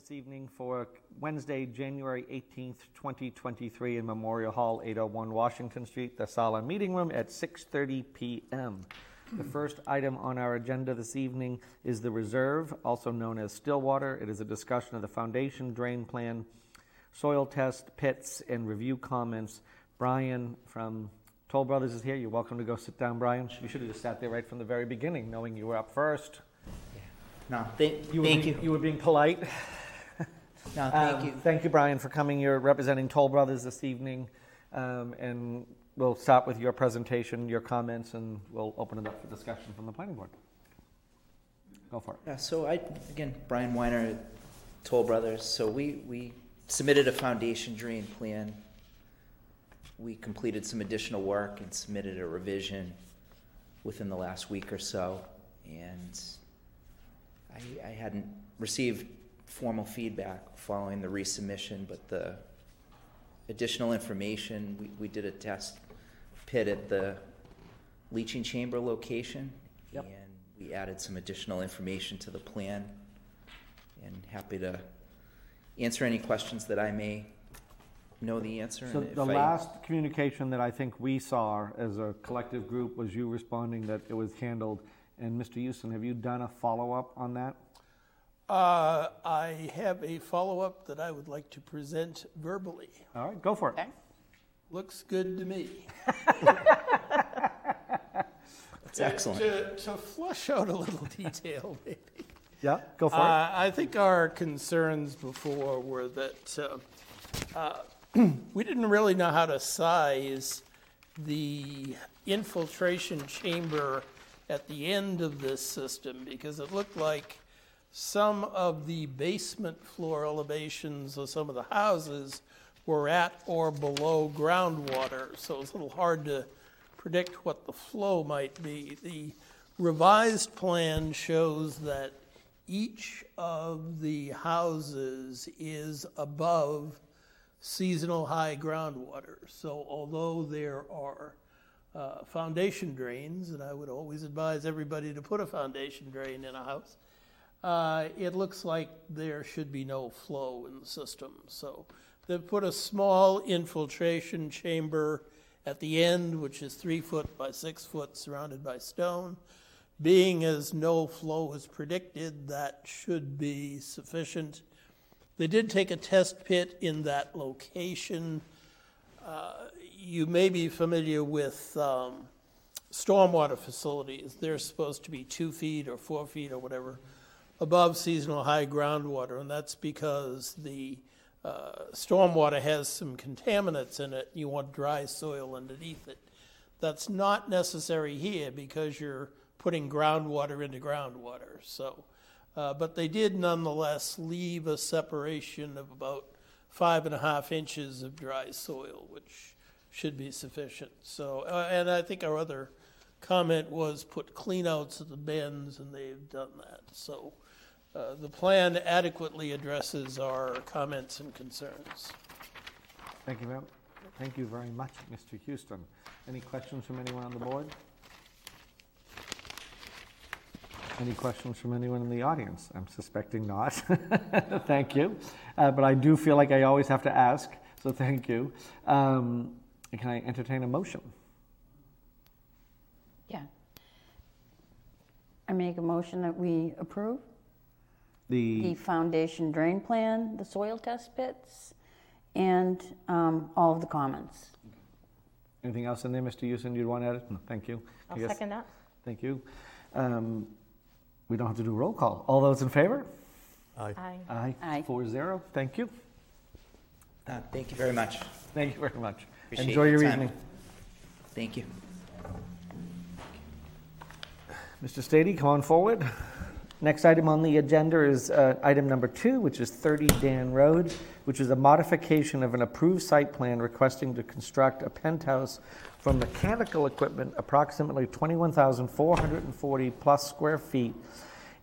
this evening for Wednesday, January 18th, 2023 in Memorial Hall, 801 Washington Street, the Sala Meeting Room at 6:30 p.m. The first item on our agenda this evening is the reserve, also known as Stillwater. It is a discussion of the foundation drain plan, soil test, pits, and review comments. Brian from Toll Brothers is here. You're welcome to go sit down, Brian. You should have just sat there right from the very beginning, knowing you were up first. No, thank, You were thank being, you. You were being polite. No, thank Um, you. Thank you, Brian, for coming. You're representing Toll Brothers this evening. Um, and we'll start with your presentation, your comments, and we'll open it up for discussion from the planning board. Go for it. Yeah, so I, again, Brian Weiner, Toll Brothers, so we, we submitted a foundation drain plan. We completed some additional work and submitted a revision within the last week or so. And I, I hadn't received formal feedback following the resubmission, but the additional information, we, we did a test pit at the leaching chamber location. Yep. And we added some additional information to the plan. And happy to answer any questions that I may know the answer. So and if the I- last communication that I think we saw as a collective group was you responding that it was handled. And Mr. Houston, have you done a follow-up on that? Uh, I have a follow-up that I would like to present verbally. All right, go for it. Looks good to me. That's excellent. To, to flush out a little detail, maybe. Yeah, go for it. Uh, I think our concerns before were that uh, uh, we didn't really know how to size the infiltration chamber at the end of this system because it looked like some of the basement floor elevations of some of the houses were at or below groundwater, so it's a little hard to predict what the flow might be. The revised plan shows that each of the houses is above seasonal high groundwater. So although there are uh, foundation drains, and I would always advise everybody to put a foundation drain in a house, uh, it looks like there should be no flow in the system. So they've put a small infiltration chamber at the end, which is three foot by six foot, surrounded by stone. Being as no flow is predicted, that should be sufficient. They did take a test pit in that location. Uh, you may be familiar with um, stormwater facilities. They're supposed to be two feet or four feet or whatever above seasonal high groundwater, and that's because the uh, stormwater has some contaminants in it. You want dry soil underneath it. That's not necessary here because you're putting groundwater into groundwater. So, uh, but they did nonetheless leave a separation of about five and a half inches of dry soil, which should be sufficient. So, uh, and I think our other comment was put cleanouts at the bends, and they've done that. So, uh, the plan adequately addresses our comments and concerns. Thank you, very, thank you very much, Mr. Houston. Any questions from anyone on the board? Any questions from anyone in the audience? I'm suspecting not. thank you. Uh, but I do feel like I always have to ask, so thank you. Um, can I entertain a motion? Yeah. I make a motion that we approve the The, foundation drain plan, the soil test pits, and um, all of the comments. anything else in there, Mr. Houston, you'd want to add? No, thank you. I I'll guess- second that. Thank you. Um, we don't have to do roll call. All those in favor? Aye. Aye. Aye. Four zero. Thank you. Uh, Thank you very much. Thank you very much. Appreciate Enjoy your your time. evening. Thank you. Mr. Stady, come on forward. Next item on the agenda is uh, item number two, which is 30 Dan Road, which is a modification of an approved site plan requesting to construct a penthouse for mechanical equipment approximately 21,440 plus square feet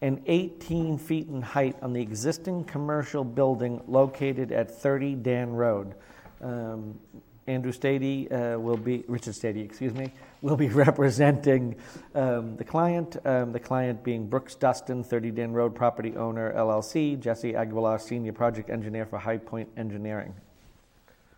and 18 feet in height on the existing commercial building located at 30 Dan Road. Um, Andrew Stady uh, will be, Richard Stady, excuse me, will be representing um, the client, um, the client being Brooks Dustin, 30 Dan Road Property Owner LLC, Jesse Aguilar, Senior Project Engineer for High Point Engineering.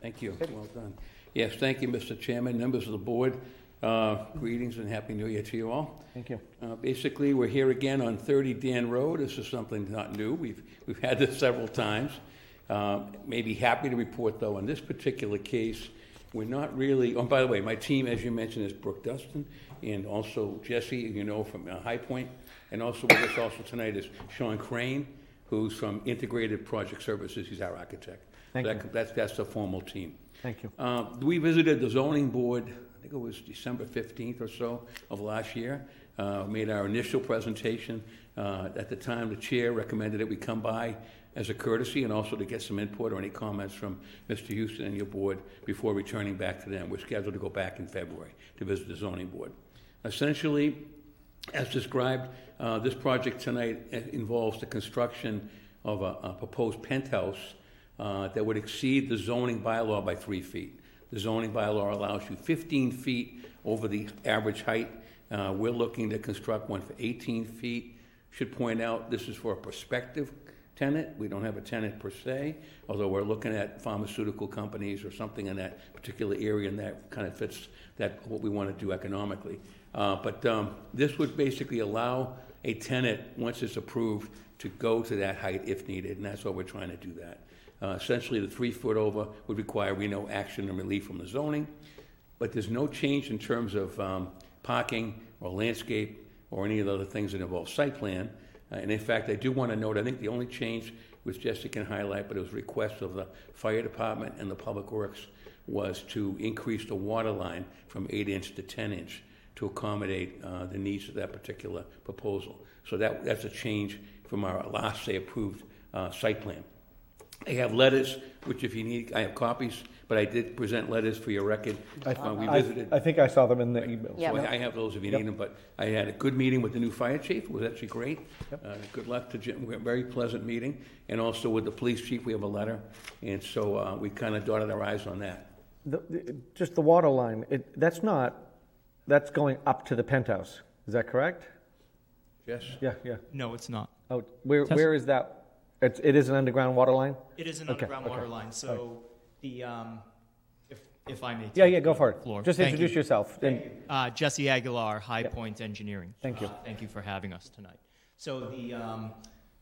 Thank you. Well done. Yes, thank you, Mr. Chairman, members of the board. Uh, Greetings and Happy New Year to you all. Thank you. Uh, Basically, we're here again on 30 Dan Road. This is something not new. We've, we've had this several times. Uh, Maybe happy to report, though, in this particular case, we're not really, oh, by the way, my team, as you mentioned, is Brooke Dustin, and also Jesse, you know, from uh, High Point, and also with us also tonight is Sean Crane, who's from Integrated Project Services. He's our architect. Thank So you. That's, that's a formal team. Thank you. Uh, We visited the zoning board, I think it was December 15th or so of last year, Uh, made our initial presentation. Uh, At the time, the chair recommended that we come by as a courtesy and also to get some input or any comments from Mr. Houston and your board before returning back to them. We're scheduled to go back in February to visit the zoning board. Essentially, as described, uh, this project tonight involves the construction of a a proposed penthouse uh, that would exceed the zoning bylaw by three feet. The zoning bylaw allows you 15 feet over the average height. Uh, We're looking to construct one for 18 feet. Should point out, this is for a prospective tenant. We don't have a tenant per se, although we're looking at pharmaceutical companies or something in that particular area, and that kind of fits that, what we want to do economically. Uh, But um, this would basically allow a tenant, once it's approved, to go to that height if needed, and that's why we're trying to do that. Uh, Essentially, the three foot over would require we know action and relief from the zoning, but there's no change in terms of um, parking or landscape or any of the other things that involve site plan. Uh, And in fact, I do want to note, I think the only change, which Jessica can highlight, but it was request of the fire department and the public works, was to increase the water line from eight inch to 10 inch to accommodate uh, the needs of that particular proposal. So that, that's a change from our last, say, approved uh, site plan. I have letters, which if you need, I have copies, but I did present letters for your record. Uh, We I- visited. I think I saw them in the email. Yeah. So I I have those if you need them, but I had a good meeting with the new fire chief, it was actually great. Uh, Good luck to Jim, we had a very pleasant meeting, and also with the police chief, we have a letter, and so uh, we kind of dotted our i's on that. The- the- Just the water line, it, that's not, that's going up to the penthouse, is that correct? Yes? Yeah, yeah. No, it's not. Oh, where, Test- where is that? It's, it is an underground water line? It is an Okay, underground okay. water line, so the, um, if, if I may. Yeah, yeah, go for it. floor. Just Thank introduce you. yourself. and- Uh, Jesse Aguilar, High Point Engineering. Thank you. Uh, Thank you for having us tonight. So the, um,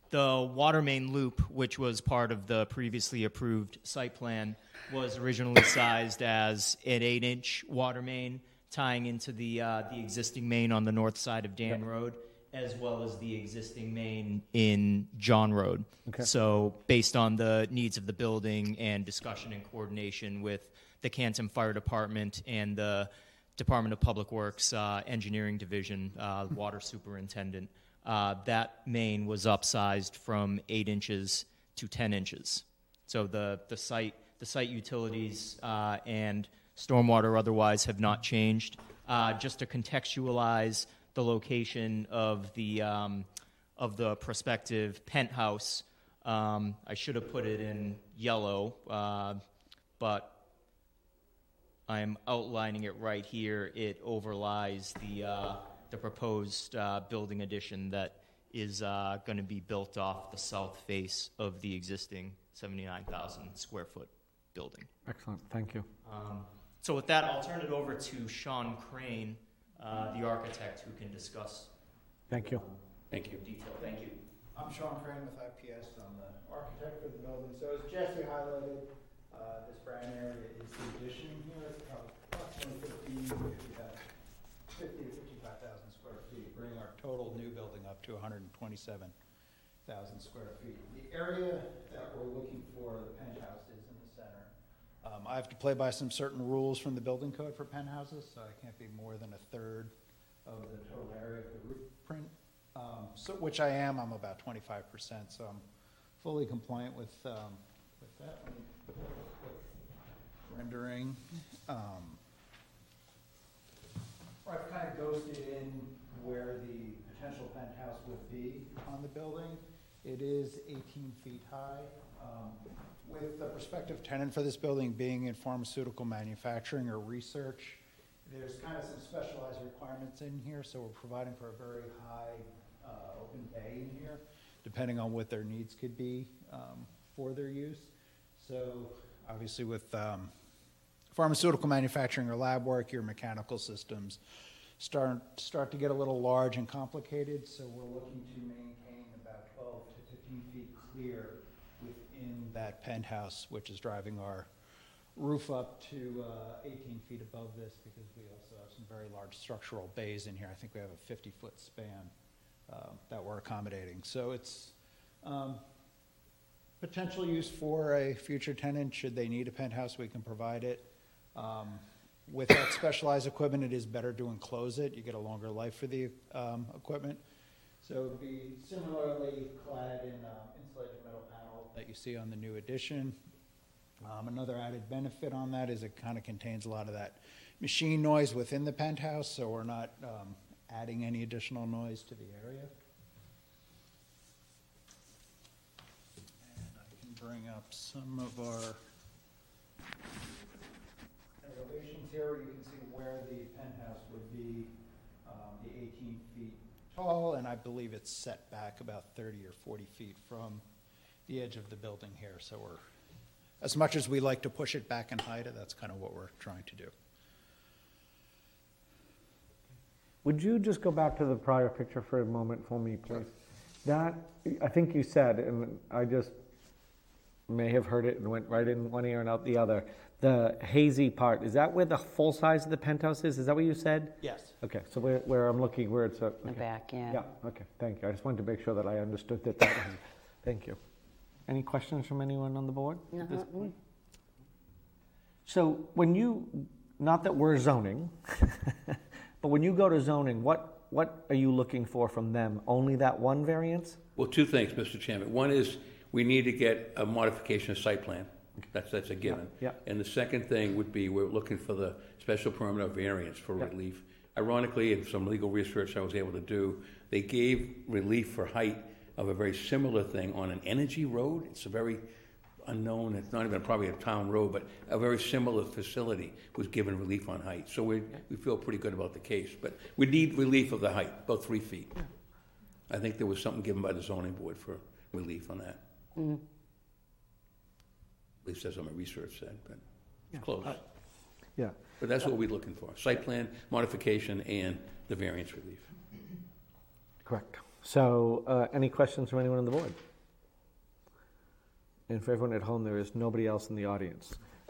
the water main loop, which was part of the previously approved site plan, was originally sized as an eight-inch water main tying into the, uh, the existing main on the north side of Dan Road, as well as the existing main in John Road. Okay. So based on the needs of the building and discussion and coordination with the Canton Fire Department and the Department of Public Works uh, Engineering Division, uh, Water Superintendent, uh, that main was upsized from eight inches to 10 inches. So the, the site, the site utilities uh, and stormwater otherwise have not changed. Uh, just to contextualize the location of the, um, of the prospective penthouse, um, I should have put it in yellow, uh, but I'm outlining it right here. It overlies the, uh, the proposed uh, building addition that is uh, going to be built off the south face of the existing 79,000 square foot building. Excellent, thank you. Um, so with that, I'll turn it over to Sean Crane, uh, the architect, who can discuss Thank you. Thank you. detail. Thank you. I'm Sean Crane with IPS. I'm the architect for the building. So as Jesse highlighted, uh, this brown area is the addition here. It's about approximately 50, 50 to 55,000 square feet, bringing our total new building up to 127,000 square feet. The area that we're looking for, the penthouse, is in the center. Um, I have to play by some certain rules from the building code for penthouses, so I can't be more than a third of the total area of the roof print. Um, so, which I am, I'm about twenty-five percent, so I'm fully compliant with, um, with that. Rendering, um, I've kind of ghosted in where the potential penthouse would be on the building. It is eighteen feet high. Um, With the prospective tenant for this building being in pharmaceutical manufacturing or research, there's kind of some specialized requirements in here, so we're providing for a very high uh, open bay in here, depending on what their needs could be um, for their use. So obviously with um, pharmaceutical manufacturing or lab work, your mechanical systems start, start to get a little large and complicated, so we're looking to maintain about 12 to 15 feet clear that penthouse, which is driving our roof up to uh, 18 feet above this, because we also have some very large structural bays in here. I think we have a 50-foot span uh, that we're accommodating. So it's um, potential use for a future tenant, should they need a penthouse, we can provide it. Um, With that specialized equipment, it is better to enclose it, you get a longer life for the um, equipment. So it would be similarly clad in um, insulated metal panel that you see on the new addition. Um, Another added benefit on that is it kind of contains a lot of that machine noise within the penthouse, so we're not um, adding any additional noise to the area. And I can bring up some of our elevations here. You can see where the penthouse would be, um, the 18 feet tall, and I believe it's set back about 30 or 40 feet from the edge of the building here. So we're, as much as we like to push it back and hide it, that's kind of what we're trying to do. Would you just go back to the prior picture for a moment for me, please? That, I think you said, and I just may have heard it and went right in one ear and out the other. The hazy part, is that where the full size of the penthouse is? Is that what you said? Yes. Okay, so where, where I'm looking, where it's a. The okay. back, yeah. Yeah, okay, thank you. I just wanted to make sure that I understood that that was, thank you. Any questions from anyone on the board at this point? So when you, not that we're zoning, but when you go to zoning, what, what are you looking for from them? Only that one variance? Well, two things, Mr. Chairman. One is, we need to get a modification of site plan. That's, that's a given. Yeah, yeah. And the second thing would be, we're looking for the special permit or variance for Yeah. relief. Ironically, in some legal research I was able to do, they gave relief for height of a very similar thing on an energy road. It's a very unknown, it's not even probably a town road, but a very similar facility was given relief on height. So we, we feel pretty good about the case. But we need relief of the height, about three feet. I think there was something given by the zoning board for relief on that. Mm-hmm. At least that's what my research said, but it's close. Uh, yeah. But that's what we're looking for, site plan modification and the variance relief. Correct. So, uh, any questions from anyone on the board? And for everyone at home, there is nobody else in the audience.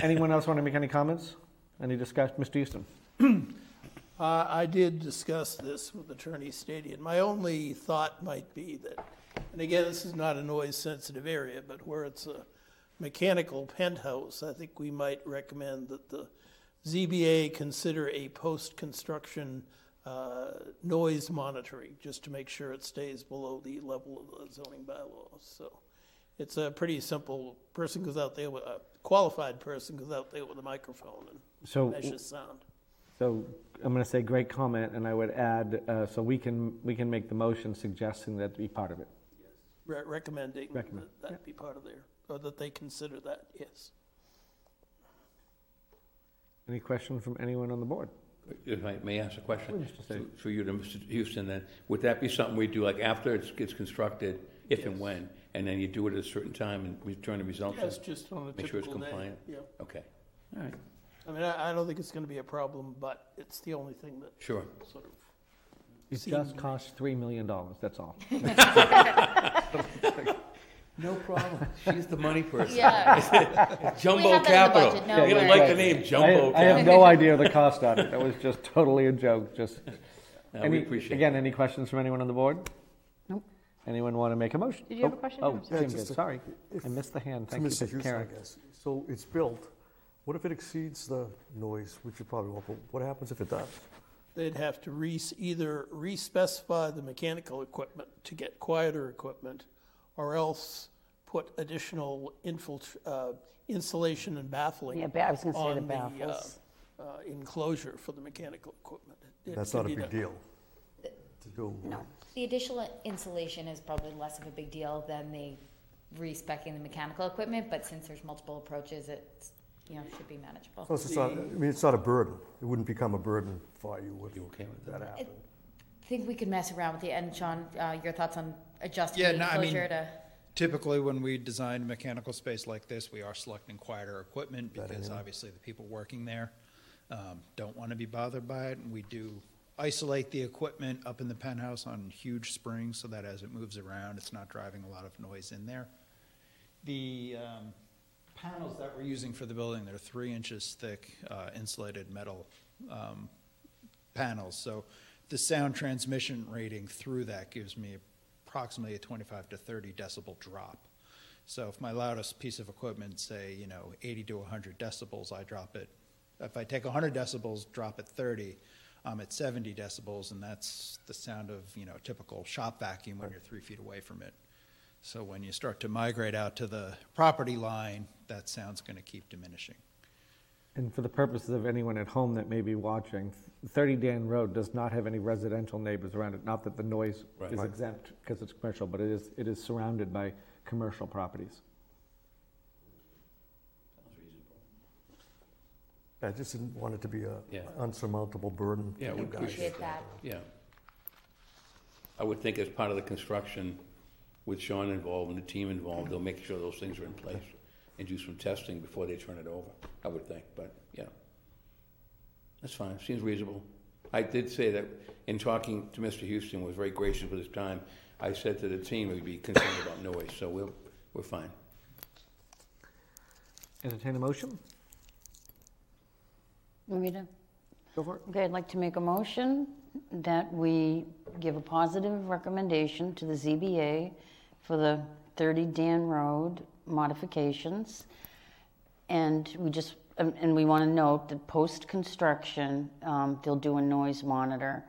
Anyone else want to make any comments? Any discussion? Mr. Houston? Uh, I did discuss this with Attorney Stadion. My only thought might be that, and again, this is not a noise-sensitive area, but where it's a mechanical penthouse, I think we might recommend that the ZBA consider a post-construction uh, noise monitoring, just to make sure it stays below the level of the zoning bylaws. So it's a pretty simple, person goes out there, with a qualified person goes out there with a microphone and So, measures sound. so I'm going to say great comment, and I would add, uh, so we can, we can make the motion suggesting that be part of it. Re- recommending Recommend, that that be part of their, or that they consider that, yes. Any questions from anyone on the board? If I may ask a question, oh, Please, Mr. Sage. to- for you to Mr. Houston, then, would that be something we do, like after it gets constructed, if and Yes. when? And then you do it at a certain time and return the results? Yes, just on a Make sure it's typical day. compliant. Yeah, Okay, all right, I mean, I, I don't think it's gonna be a problem, but it's the only thing that sure. sort of, It Seems- just costs $3 million, that's all. No problem, she's the money person. Yeah. Jumbo We have that in the Capital. budget, no You don't worries. like the name I Jumbo I have no idea the cost on it. That was just totally a joke, just. No, Any- We appreciate it. Again, any questions from anyone on the board? Nope. Anyone want to make a motion? Did you have a Oh, question? Oh, I'm Jim did, a- sorry. I missed the hand. Thank you, Mr. Houston, I Karen. guess. So it's built, what if it exceeds the noise, which it probably won't, but what happens if it does? they'd have to re, either re-specify the mechanical equipment to get quieter equipment, or else put additional infiltr, uh, insulation and baffling Yeah, ba- I was gonna say the on the, uh, uh, enclosure for the mechanical equipment. It That's can not a be big done. deal to do. No. The additional insulation is probably less of a big deal than the respecing the mechanical equipment, but since there's multiple approaches, it, you know, should be manageable. Plus, it's not, I mean, it's not a burden. It wouldn't become a burden for you if You okay with that that? happened. I think we could mess around with it, and Sean, uh, your thoughts on adjusting Yeah, the no, I mean- enclosure to? Typically, when we design a mechanical space like this, we are selecting quieter equipment because obviously the people working there um, don't want to be bothered by it. And we do isolate the equipment up in the penthouse on huge springs so that as it moves around, it's not driving a lot of noise in there. The um, panels that we're using for the building, they're three inches thick uh, insulated metal um, panels. So the sound transmission rating through that gives me approximately a 25 to 30 decibel drop. So if my loudest piece of equipment, say, you know, 80 to 100 decibels, I drop it. If I take 100 decibels, drop it 30, I'm at 70 decibels, and that's the sound of, you know, typical shop vacuum when you're three feet away from it. So when you start to migrate out to the property line, that sound's going to keep diminishing. And for the purposes of anyone at home that may be watching, 30 Dan Road does not have any residential neighbors around it. Not that the noise Right. is Right. exempt because it's commercial, but it is, it is surrounded by commercial properties. Sounds reasonable. I just didn't want it to be a Yeah. unsurmountable burden. Yeah, for we you guys. Appreciate that. Yeah. I would think as part of the construction, with Sean involved and the team involved, they'll make sure those things are in place and do some testing before they turn it over, I would think, but, yeah. That's fine, seems reasonable. I did say that in talking to Mr. Houston, was very gracious with his time. I said to the team we'd be concerned about noise, so we're, we're fine. Entertain a motion? Want me to? Go for it. Okay, I'd like to make a motion that we give a positive recommendation to the ZBA for the 30 Dan Road modifications. And we just, um, and we want to note that post-construction, um, they'll do a noise monitor,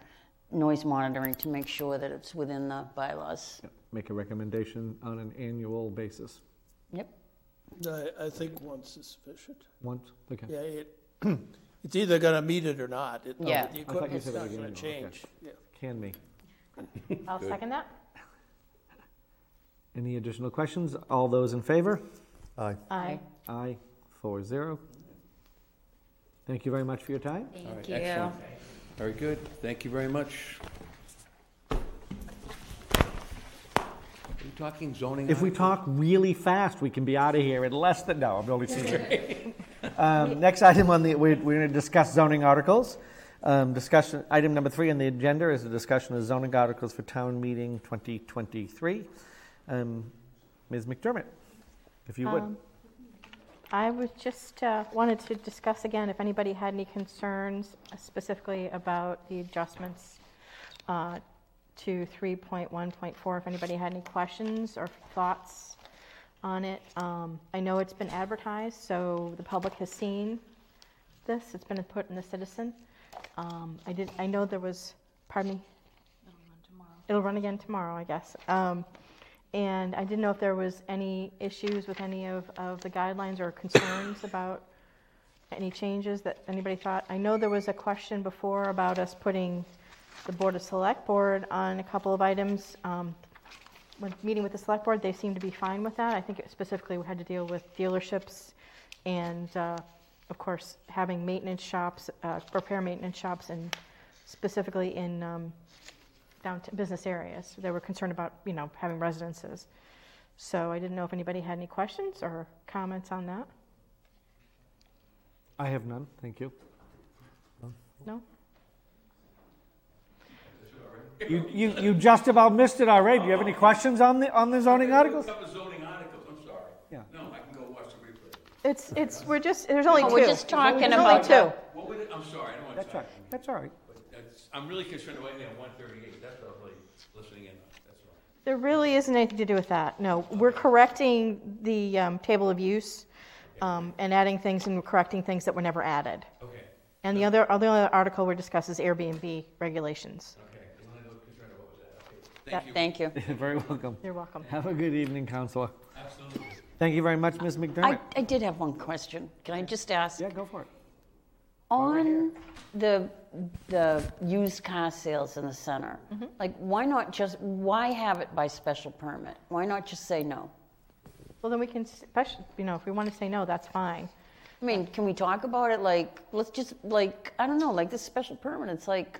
noise monitoring to make sure that it's within the bylaws. Make a recommendation on an annual basis. Yep. I, I think once is sufficient. Once, okay. Yeah, it, it's either gonna meet it or not. It- Yeah. The I thought you equipment's said it not gonna annual, okay. change. Yeah. Can me. I'll second that. Any additional questions? All those in favor? Aye. Aye. Aye, four zero. Thank you very much for your time. All right, Thank you. excellent. Very good, thank you very much. Are we talking zoning? If we articles? talk really fast, we can be out of here in less than, no, I'm only teasing. Um, Next item on the, we're, we're going to discuss zoning articles. Um, Discussion, item number three on the agenda is a discussion of zoning articles for town meeting 2023. Um, Ms. McDermott, if you would. Um, I was just, uh, wanted to discuss again if anybody had any concerns specifically about the adjustments uh, to 3.1.4, if anybody had any questions or thoughts on it. Um, I know it's been advertised, so the public has seen this, it's been put in the Citizen. Um, I did, I know there was, pardon me? It'll run again tomorrow, I guess. Um, And I didn't know if there was any issues with any of, of the guidelines or concerns about any changes that anybody thought. I know there was a question before about us putting the Board of Select Board on a couple of items. Um, When meeting with the Select Board, they seemed to be fine with that. I think it specifically we had to deal with dealerships and, uh, of course, having maintenance shops, uh, repair maintenance shops, and specifically in um, downtown business areas. They were concerned about, you know, having residences. So I didn't know if anybody had any questions or comments on that. I have none, thank you. No? You, you, you just about missed it already. Do you have any questions on the, on the zoning articles? Couple zoning articles, I'm sorry. Yeah. No, I can go watch the replay. It's, it's, we're just, there's only Oh, two. we're just talking There's only about two. the- What would it, I'm sorry, I know That's it's right, that's all right. That's, I'm really concerned about anything on one thirty-eight, that's what I'm really listening in on, that's all. There really isn't anything to do with that, no. We're correcting the um, table of use um, and adding things and we're correcting things that were never added. Okay, And the other, the other article we discuss is Airbnb regulations. okay, the one I was concerned about was that, okay. Thank you. Thank you. Very welcome. You're welcome. Have a good evening, Counselor. Absolutely. Thank you very much, Ms. I, McDermott. I did have one question. Can I just ask? Yeah, go for it. On the, the used car sales in the center, Mm-hmm. like, why not just, why have it by special permit? Why not just say no? Well, then we can, special, you know, if we want to say no, that's fine. I mean, can we talk about it like, let's just, like, I don't know, like this special permit, it's like,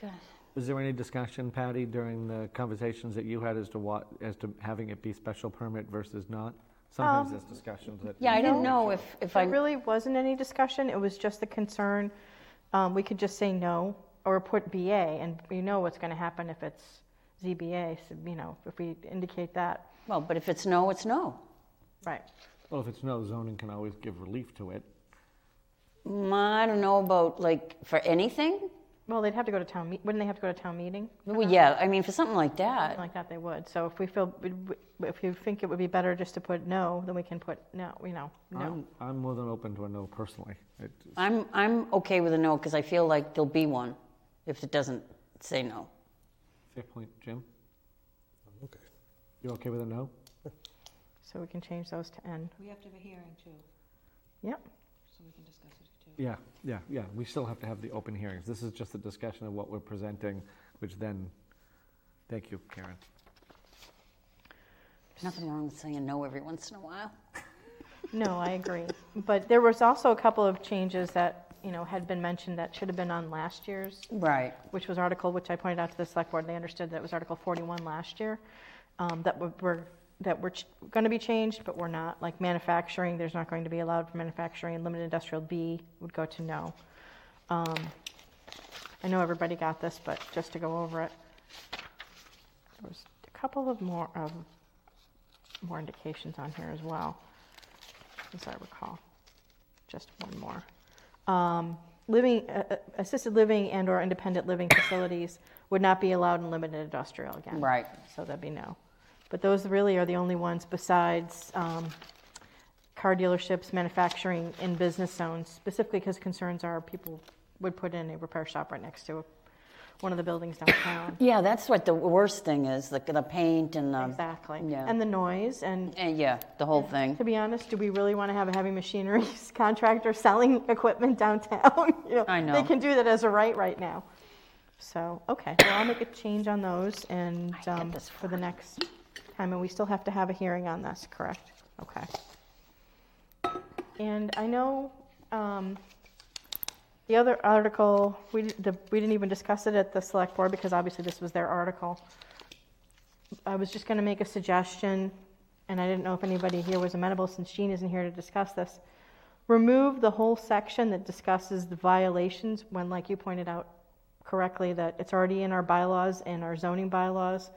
God. Was there any discussion, Patty, during the conversations that you had as to what, as to having it be special permit versus not? Sometimes Um, there's discussions that. yeah, I didn't know if, if I, There really wasn't any discussion, it was just the concern, um, we could just say no, or put BA, and you know what's gonna happen if it's ZBA, so, you know, if we indicate that, well, but if it's no, it's no. right. Well, if it's no, zoning can always give relief to it. Mm, I don't know about, like, for anything? Well, they'd have to go to town, me- wouldn't they have to go to town meeting? Well, yeah, I mean, for something like Something that. like that, they would, so if we feel, if you think it would be better just to put no, then we can put no, you know, no. I'm, I'm more than open to a no personally. It- I'm, I'm okay with a no, because I feel like there'll be one if it doesn't say no. Fair point, Jim? Okay. You okay with a no? So we can change those to N. We have to have a hearing too, Yep, so we can discuss it too. Yeah, yeah, yeah. We still have to have the open hearings. This is just a discussion of what we're presenting, which then, thank you, Karen. Nothing wrong with saying no every once in a while. no, I agree. But there was also a couple of changes that, you know, had been mentioned that should have been on last year's, Right. which was article, which I pointed out to the select board, and they understood that it was Article 41 last year, um, that were- were, that were going to be changed, but were not, like manufacturing, there's not going to be allowed for manufacturing, limited industrial B would go to no. Um, I know everybody got this, but just to go over it, there was a couple of more, of, more indications on here as well, as I recall. Just one more. Um, Living, uh, uh, assisted living and/or independent living facilities would not be allowed in limited industrial again. Right. So that'd be no. But those really are the only ones besides um, car dealerships, manufacturing, in business zones, specifically because concerns are people would put in a repair shop right next to one of the buildings downtown. Yeah, that's what the worst thing is, the, the paint and the, Exactly. yeah. And the noise, and and yeah, the whole thing. to be honest, do we really want to have a heavy machinery contractor selling equipment downtown? You know, I know. They can do that as a right right now. So, okay, well, I'll make a change on those and um, for the next time, and we still have to have a hearing on this, correct? Okay. And I know um, the other article, we, the, we didn't even discuss it at the select board because obviously this was their article. I was just going to make a suggestion, and I didn't know if anybody here was amenable since Jean isn't here to discuss this. Remove the whole section that discusses the violations when, like you pointed out correctly, that it's already in our bylaws and our zoning bylaws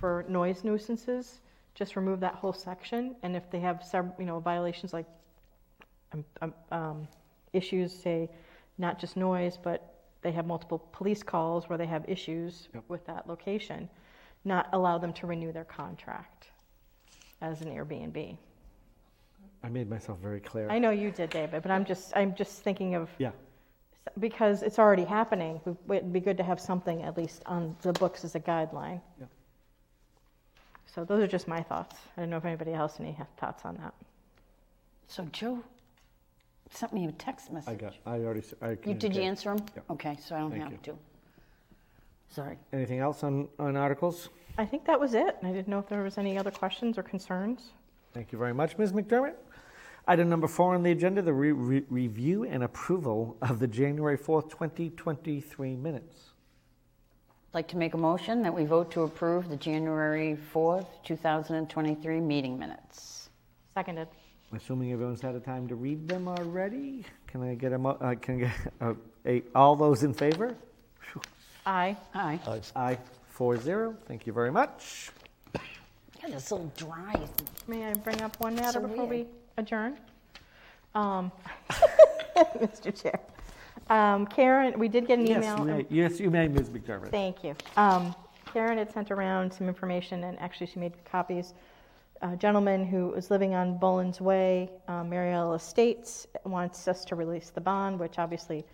for noise nuisances. Just remove that whole section, and if they have several, you know, violations like um, um, um, issues, say, not just noise, but they have multiple police calls where they have issues Yep. with that location, not allow them to renew their contract as an Airbnb. I made myself very clear. I know you did, David, but I'm just, I'm just thinking of, Yeah, because it's already happening, it'd be good to have something at least on the books as a guideline. Yeah. So those are just my thoughts. I don't know if anybody else any thoughts on that. So Joe sent me a text message. I got, I already, s- I You, did you communicated. answer him? Yep. Okay, so I don't Thank have you. to. Sorry. Anything else on, on articles? I think that was it. I didn't know if there was any other questions or concerns. Thank you very much, Ms. McDermott. Item number four on the agenda, the re- re- review and approval of the January 4th, 2023 minutes. I'd like to make a motion that we vote to approve the January 4th, 2023 meeting minutes. Seconded. Assuming everyone's had a time to read them already, can I get a, mo- uh, can I get a, a, all those in favor? Phew. Aye. Aye. Aye, four zero. Thank you very much. God, it's so dry. May I bring up one matter So before we weird. adjourn? Um, Mr. Chair. Um, Karen, we did get an Yes, email. you may, yes, you may, Ms. McDermott. Thank you. Um, Karen had sent around some information, and actually she made copies. A gentleman who was living on Bolin's Way, uh, Mariel Estates, wants us to release the bond, which obviously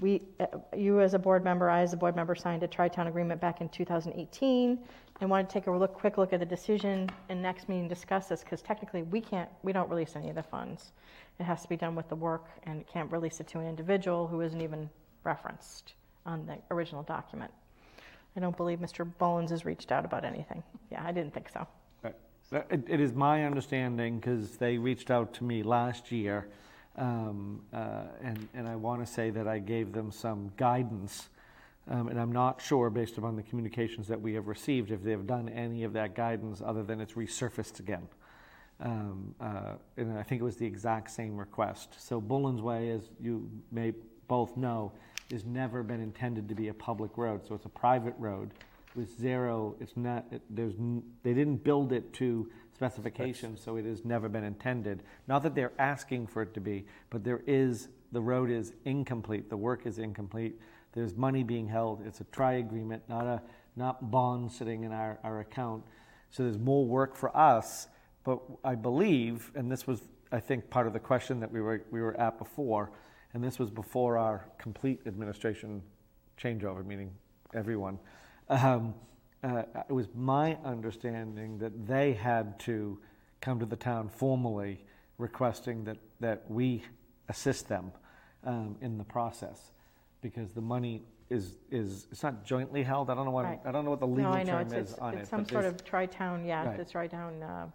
we, uh, you as a board member, I as a board member signed a tri-town agreement back in 2018, and want to take a look, quick look at the decision, and next meeting discuss this, because technically we can't, we don't release any of the funds. It has to be done with the work, and can't release it to an individual who isn't even referenced on the original document. I don't believe Mr. Bollins has reached out about anything. Yeah, I didn't think so. It, it is my understanding, because they reached out to me last year, um, uh, and, and I want to say that I gave them some guidance. Um, and I'm not sure, based upon the communications that we have received, if they've done any of that guidance other than it's resurfaced again. Um, uh, and I think it was the exact same request. So Bullen's Way, as you may both know, has never been intended to be a public road. So it's a private road with zero, it's not, it, there's, n- they didn't build it to specifications, so it has never been intended. Not that they're asking for it to be, but there is, the road is incomplete, the work is incomplete. There's money being held, it's a tri-agreement, not a, not bonds sitting in our, our account. So there's more work for us, but I believe, and this was, I think, part of the question that we were, we were at before, and this was before our complete administration changeover, meaning everyone. Um, uh, it was my understanding that they had to come to the town formally requesting that, that we assist them um, in the process because the money is, is it's not jointly held. I don't know what Right. I don't know what the No, legal I know, term it's, is it's, on it's it. some but sort there's- of tri-town, yeah, Right. this tri-town uh,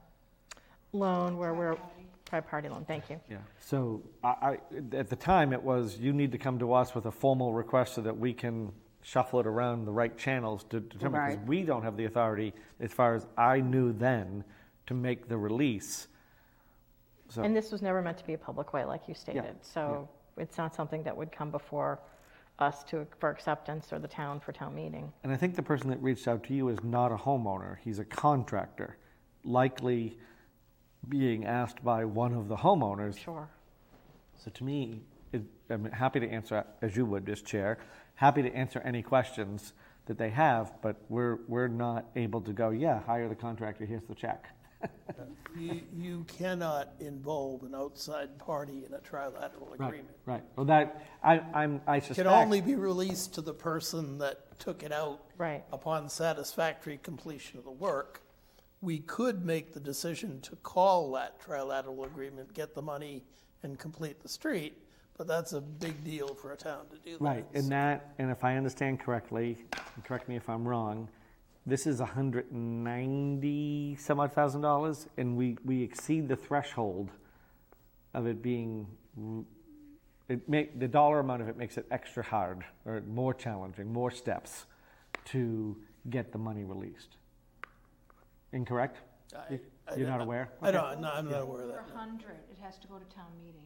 loan where we're, tri-party loan, thank you. Yeah, so I, I, at the time, it was, you need to come to us with a formal request so that we can shuffle it around the right channels to determine, because Right. we don't have the authority, as far as I knew then, to make the release. So, And this was never meant to be a public way, like you stated, so it's not something that would come before us to, for acceptance or the town for town meeting. and I think the person that reached out to you is not a homeowner, he's a contractor, likely being asked by one of the homeowners Sure. So to me, it, I'm happy to answer, as you would, as chair, happy to answer any questions that they have, but we're, we're not able to go, yeah, hire the contractor, here's the check. You, you cannot involve an outside party in a trilateral agreement. Right, well, that, I, I'm, I It suspect. can only be released to the person that took it out Right. upon satisfactory completion of the work. We could make the decision to call that trilateral agreement, get the money, and complete the street, but that's a big deal for a town to do that. Right, and that, and if I understand correctly, and correct me if I'm wrong, this is a hundred and ninety some odd thousand dollars, and we, we exceed the threshold of it being, it make, the dollar amount of it makes it extra hard, or more challenging, more steps to get the money released. Incorrect? I- I You're not don't- aware? I don't, no, I'm not aware of For that. a hundred, it has to go to town meeting.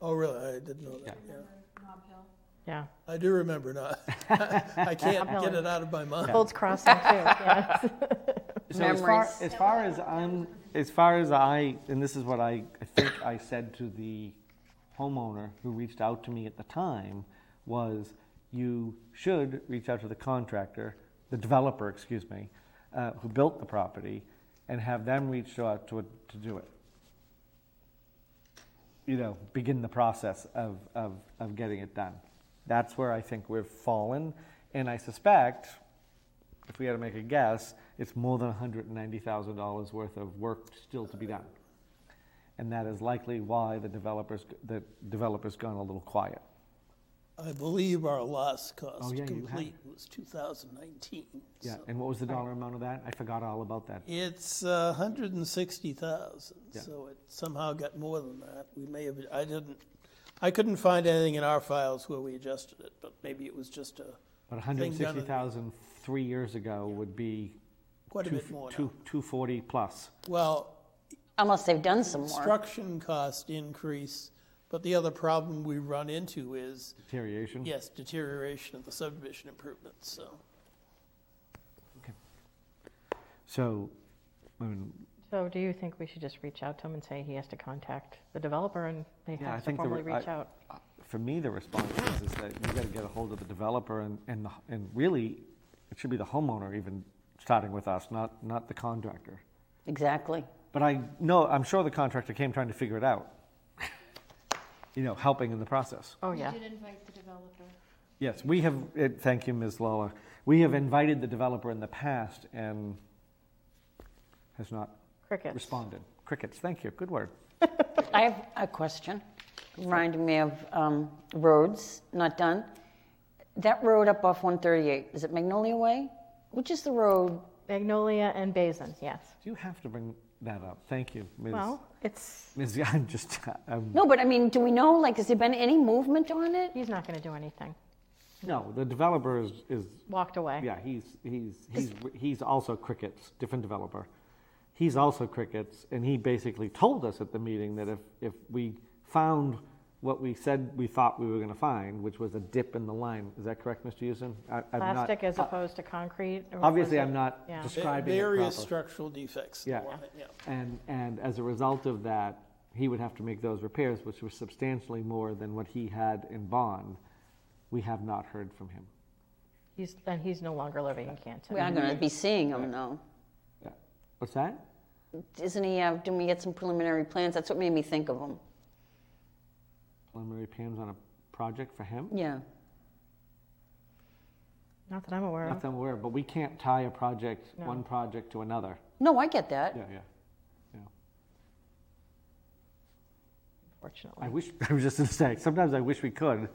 Oh, really? I didn't know that, yeah. Remember Nob Hill? Yeah. I do remember now. I can't get it out of my mind. Holds Crossing too, yes. So as far, Memories. as far as I'm, as far as I, and this is what I, I think I said to the homeowner who reached out to me at the time, was you should reach out to the contractor, the developer, excuse me, uh, who built the property, and have them reach out to, to do it. You know, begin the process of, of, of getting it done. That's where I think we've fallen, and I suspect, if we had to make a guess, it's more than $190,000 worth of work still to be done. And that is likely why the developers, the developer's gone a little quiet. I believe our last Oh, cost yeah, to you had- complete was 2019. Yeah, so- and what was the dollar amount of that? I forgot all about that. It's uh, 160,000, Yeah. so it somehow got more than that. We may have, I didn't, I couldn't find anything in our files where we adjusted it, but maybe it was just a, But Thing done in- 160,000 three years ago would be quite a bit more now. two- 240 plus. Well, Unless they've done some more. construction cost increase, but the other problem we run into is, Deterioration? yes, deterioration of the subdivision improvements, so. So, I mean, So do you think we should just reach out to him and say he has to contact the developer and they Yeah, I have to think the formally re- reach I- out? for me, the response is, is that you got to get a hold of the developer and, and, the- and really, it should be the homeowner even starting with us, not, not the contractor. Exactly. But I know, I'm sure the contractor came trying to figure it out. You know, helping in the process. Oh, yeah. We did invite the developer. Yes, we have, eh, thank you, Ms. Lola. We have invited the developer in the past and has not Crickets. responded. Crickets, thank you, good word. I have a question, reminding me of um, roads not done. That road up off 138, is it Magnolia Way? Which is the road? Magnolia and Basin, yes. Do you have to bring, that up. Thank you, Ms. Well, it's, Ms. I'm just, I'm, No, but I mean, do we know, like, has there been any movement on it? he's not going to do anything. no, the developer is, is, Walked away. yeah, he's, he's, he's, he's also Crickets, different developer. He's also Crickets, and he basically told us at the meeting that if, if we found what we said we thought we were gonna find, which was a dip in the line, is that correct, Mr. Houston? I- I'm not- Plastic as uh, opposed to concrete? or Obviously, was I'm not Yeah. describing it Various properly. structural defects. in the Yeah. line, yeah. And, and as a result of that, he would have to make those repairs, which were substantially more than what he had in bond. We have not heard from him. He's, and he's no longer living in Canton. We are not going to be seeing him, though. Yeah. What's that? Isn't he, uh, didn't we get some preliminary plans? That's what made me think of him. Preliminary plans on a project for him? Yeah. Not that I'm aware Not of. that I'm aware, of, but we can't tie a project, No. one project to another. No, I get that. Yeah, yeah. yeah. Fortunately. I wish, I was just gonna say, sometimes I wish we could,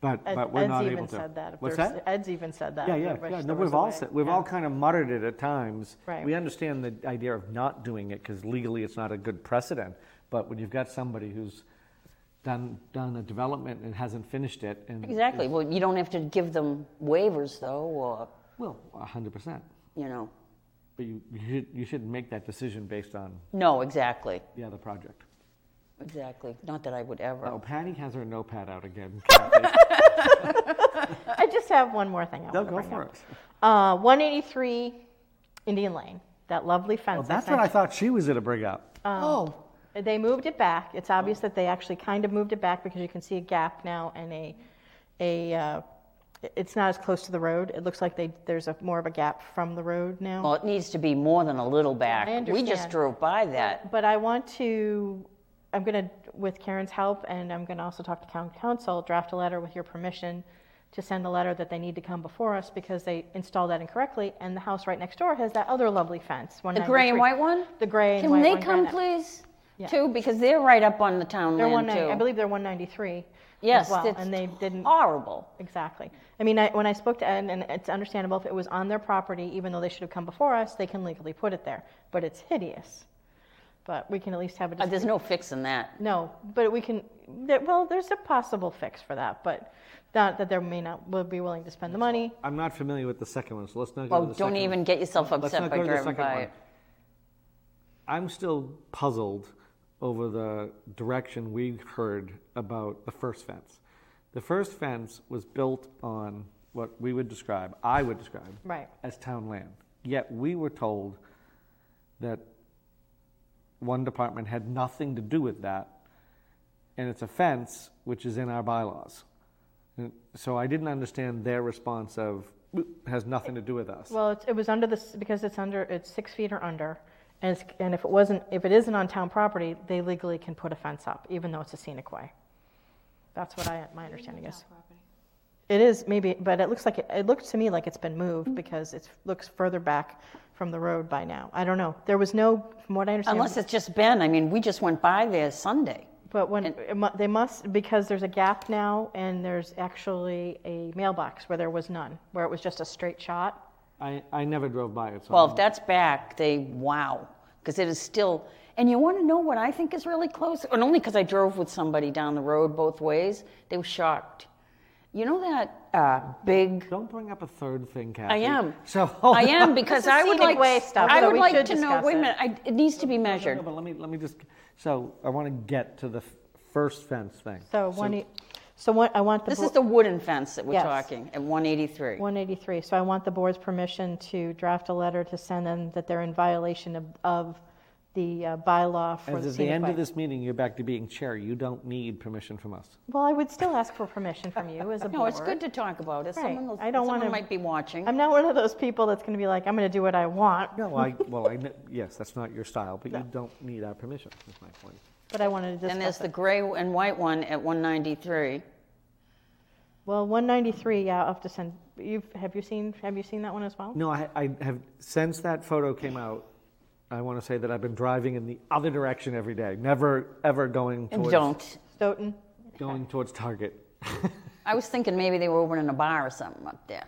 but, Ed- but we're not Ed's able even to. said that. What's that? Ed's even said that. Yeah, yeah, yeah. No, we've all said, we've Yeah. all kind of muttered it at times. Right. We understand the idea of not doing it because legally it's not a good precedent. But when you've got somebody who's done, done a development and hasn't finished it and. Exactly. Well, you don't have to give them waivers, though, or, Well, a hundred percent. you know. But you, you should, you shouldn't make that decision based on No, exactly. Yeah, the other project. Exactly. Not that I would ever. Oh, Patty has her notepad out again. I just have one more thing I No, want to go bring for up. it. Uh, 183 Indian Lane, that lovely fence. Well, that's what I thought she was gonna bring up. Oh, They moved it back. It's obvious that they actually kind of moved it back because you can see a gap now and a, a, uh, it's not as close to the road. It looks like they, there's a, more of a gap from the road now. well, it needs to be more than a little back. I We just drove by that. But I want to, I'm going to, with Karen's help, and I'm going to also talk to town council, draft a letter with your permission to send a letter that they need to come before us because they installed that incorrectly, and the house right next door has that other lovely fence. The gray and white one? The gray and Can white they one, come, granite. please? Yeah. Too, because they're right up on the town line. They're land, 190, I too. believe they're 193 Yes, as well, it's and they didn't. Horrible. Exactly. I mean, I, when I spoke to Ed, and it's understandable if it was on their property, even though they should have come before us, they can legally put it there. But it's hideous. But we can at least have a Uh, There's dis- no fixing that. no, but we can. There, well, there's a possible fix for that, but not that they may not will be willing to spend the money. I'm not familiar with the second one, so let's not go Well, to the second don't one. even get yourself Let's upset not by go to driving by one. it. I'm still puzzled over the direction we heard about the first fence. The first fence was built on what we would describe, I would describe, Right. as town land. Yet we were told that one department had nothing to do with that, and it's a fence which is in our bylaws. And So I didn't understand their response of, has nothing to do with us. Well, it's, it was under this because it's under it's six feet or under, and it's, and if it wasn't if it isn't on town property, they legally can put a fence up, even though it's a scenic way. That's what I my understanding is. It is maybe, but it looks like it, it looks to me like it's been moved because it looks further back from the road by now. I don't know. There was no, from what I understand. Unless it's just been, I mean, we just went by there Sunday. But when, it mu- they must, because there's a gap now, and there's actually a mailbox where there was none, where it was just a straight shot. I, I never drove by it, so. Well, if that's back, they, wow, because it is still, and you want to know what I think is really close? And only because I drove with somebody down the road both ways, they were shocked. You know that uh, big, Don't bring up a third thing, Kathy. I am. So. I am, because I would like, way stuff, I would like to know, discuss wait a minute, I- it needs to be measured. No, measured. but let me, let me just, so I want to get to the f- first fence thing. So one, e- so what, I want the. This bo- is the wooden fence that we're Yes. talking, at 183. 183. So I want the board's permission to draft a letter to send them that they're in violation of, of the uh, bylaw for As the at the scenic end way. of this meeting, you're back to being chair. You don't need permission from us. Well, I would still ask for permission from you as a board. No, it's good to talk about it. Right. Someone, will- I don't someone wanna- might be watching. I'm not one of those people that's going to be like, I'm going to do what I want. No, I, well, I, kn- yes, that's not your style, but you don't need our permission, is my point. But I wanted to discuss And there's it. the gray and white one at 193. Well, 193, yeah, I'll have to send, you've, have you seen, have you seen that one as well? No, I, I have, since that photo came out, I want to say that I've been driving in the other direction every day, never, ever going And towards. don't. Stoughton? Going towards Target. I was thinking maybe they were opening a bar or something up there.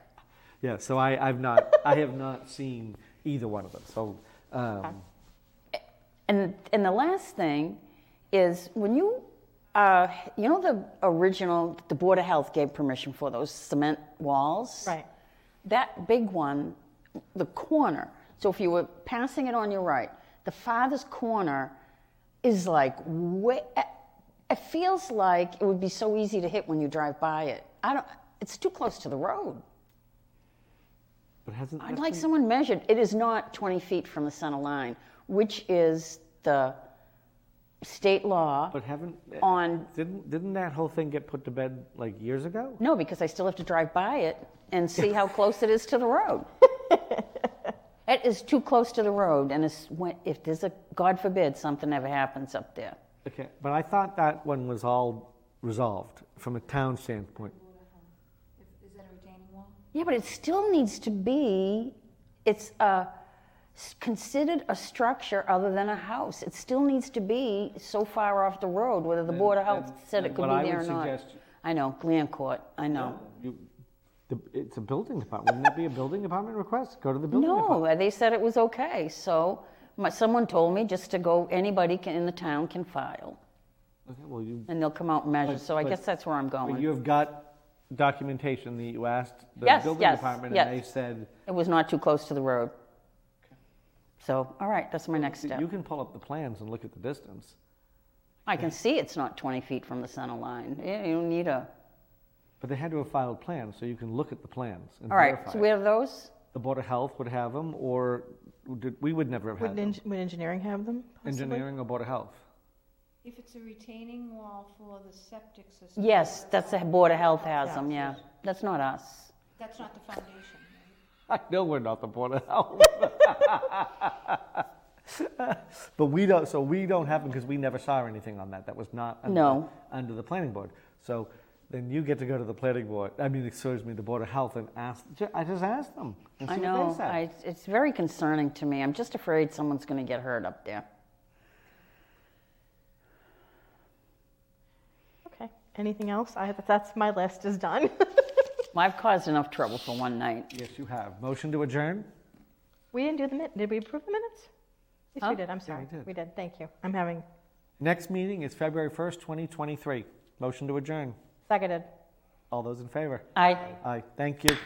Yeah, so I, I've not, I have not seen either one of them, so, um, And, and the last thing is when you, uh, you know, the original, the Board of Health gave permission for those cement walls? Right. That big one, the corner, so if you were passing it on your right, the farthest corner is like way, it feels like it would be so easy to hit when you drive by it. I don't, it's too close to the road. But hasn't I'd like been- someone measured. It is not 20 feet from the center line, which is the state law But haven't, eh, on, didn't, didn't that whole thing get put to bed like years ago? no, because I still have to drive by it and see how close it is to the road. It is too close to the road, and it's, when- if there's a, God forbid, something ever happens up there. Okay, but I thought that one was all resolved from a town standpoint. Is that a retaining wall? Yeah, but it still needs to be, it's a, considered a structure other than a house. It still needs to be so far off the road, whether the Board of Health then- said it then could what I be there or would not. suggest- I know, Glencourt, I know. The, it's a building department. Wouldn't that be a building department request? Go to the building department. No, they said it was okay, so my, someone told me just to go, anybody can, in the town can file, Okay, well, you, and they'll come out and measure, But- so I but- guess that's where I'm but going. you have got documentation that you asked the Yes, building yes, department, yes. and they said It was not too close to the road. So, all right, that's my next step. you can pull up the plans and look at the distance. I can see it's not 20 feet from the center line. Yeah, you don't need a, But they had to have filed plans, so you can look at the plans and all right, verify. so it. we have those? the board of health would have them, or did, we would never have Would, had them. eng- would engineering have them? possibly? Engineering or board of health. If it's a retaining wall for the septic system. Yes, that's the Board of Health has them, yeah. That's not us. That's not the foundation, right? I know we're not the board of health. but we don't. So we don't have them because we never saw anything on that. That was not under, No. under the planning board. So then you get to go to the planning board. I mean, excuse me, the board of health and ask. I just asked them. And I know, What they said. I, it's very concerning to me. I'm just afraid someone's gonna get hurt up there. Okay, anything else? I, that's, my list is done. Well, I've caused enough trouble for one night. Yes, you have. Motion to adjourn. We didn't do the min, did we approve the minutes? Yes, Huh? we did, I'm sorry. we did. We did, thank you. I'm having, Next meeting is February 1st, 2023. Motion to adjourn. Seconded. All those in favor? I, Aye. Thank you.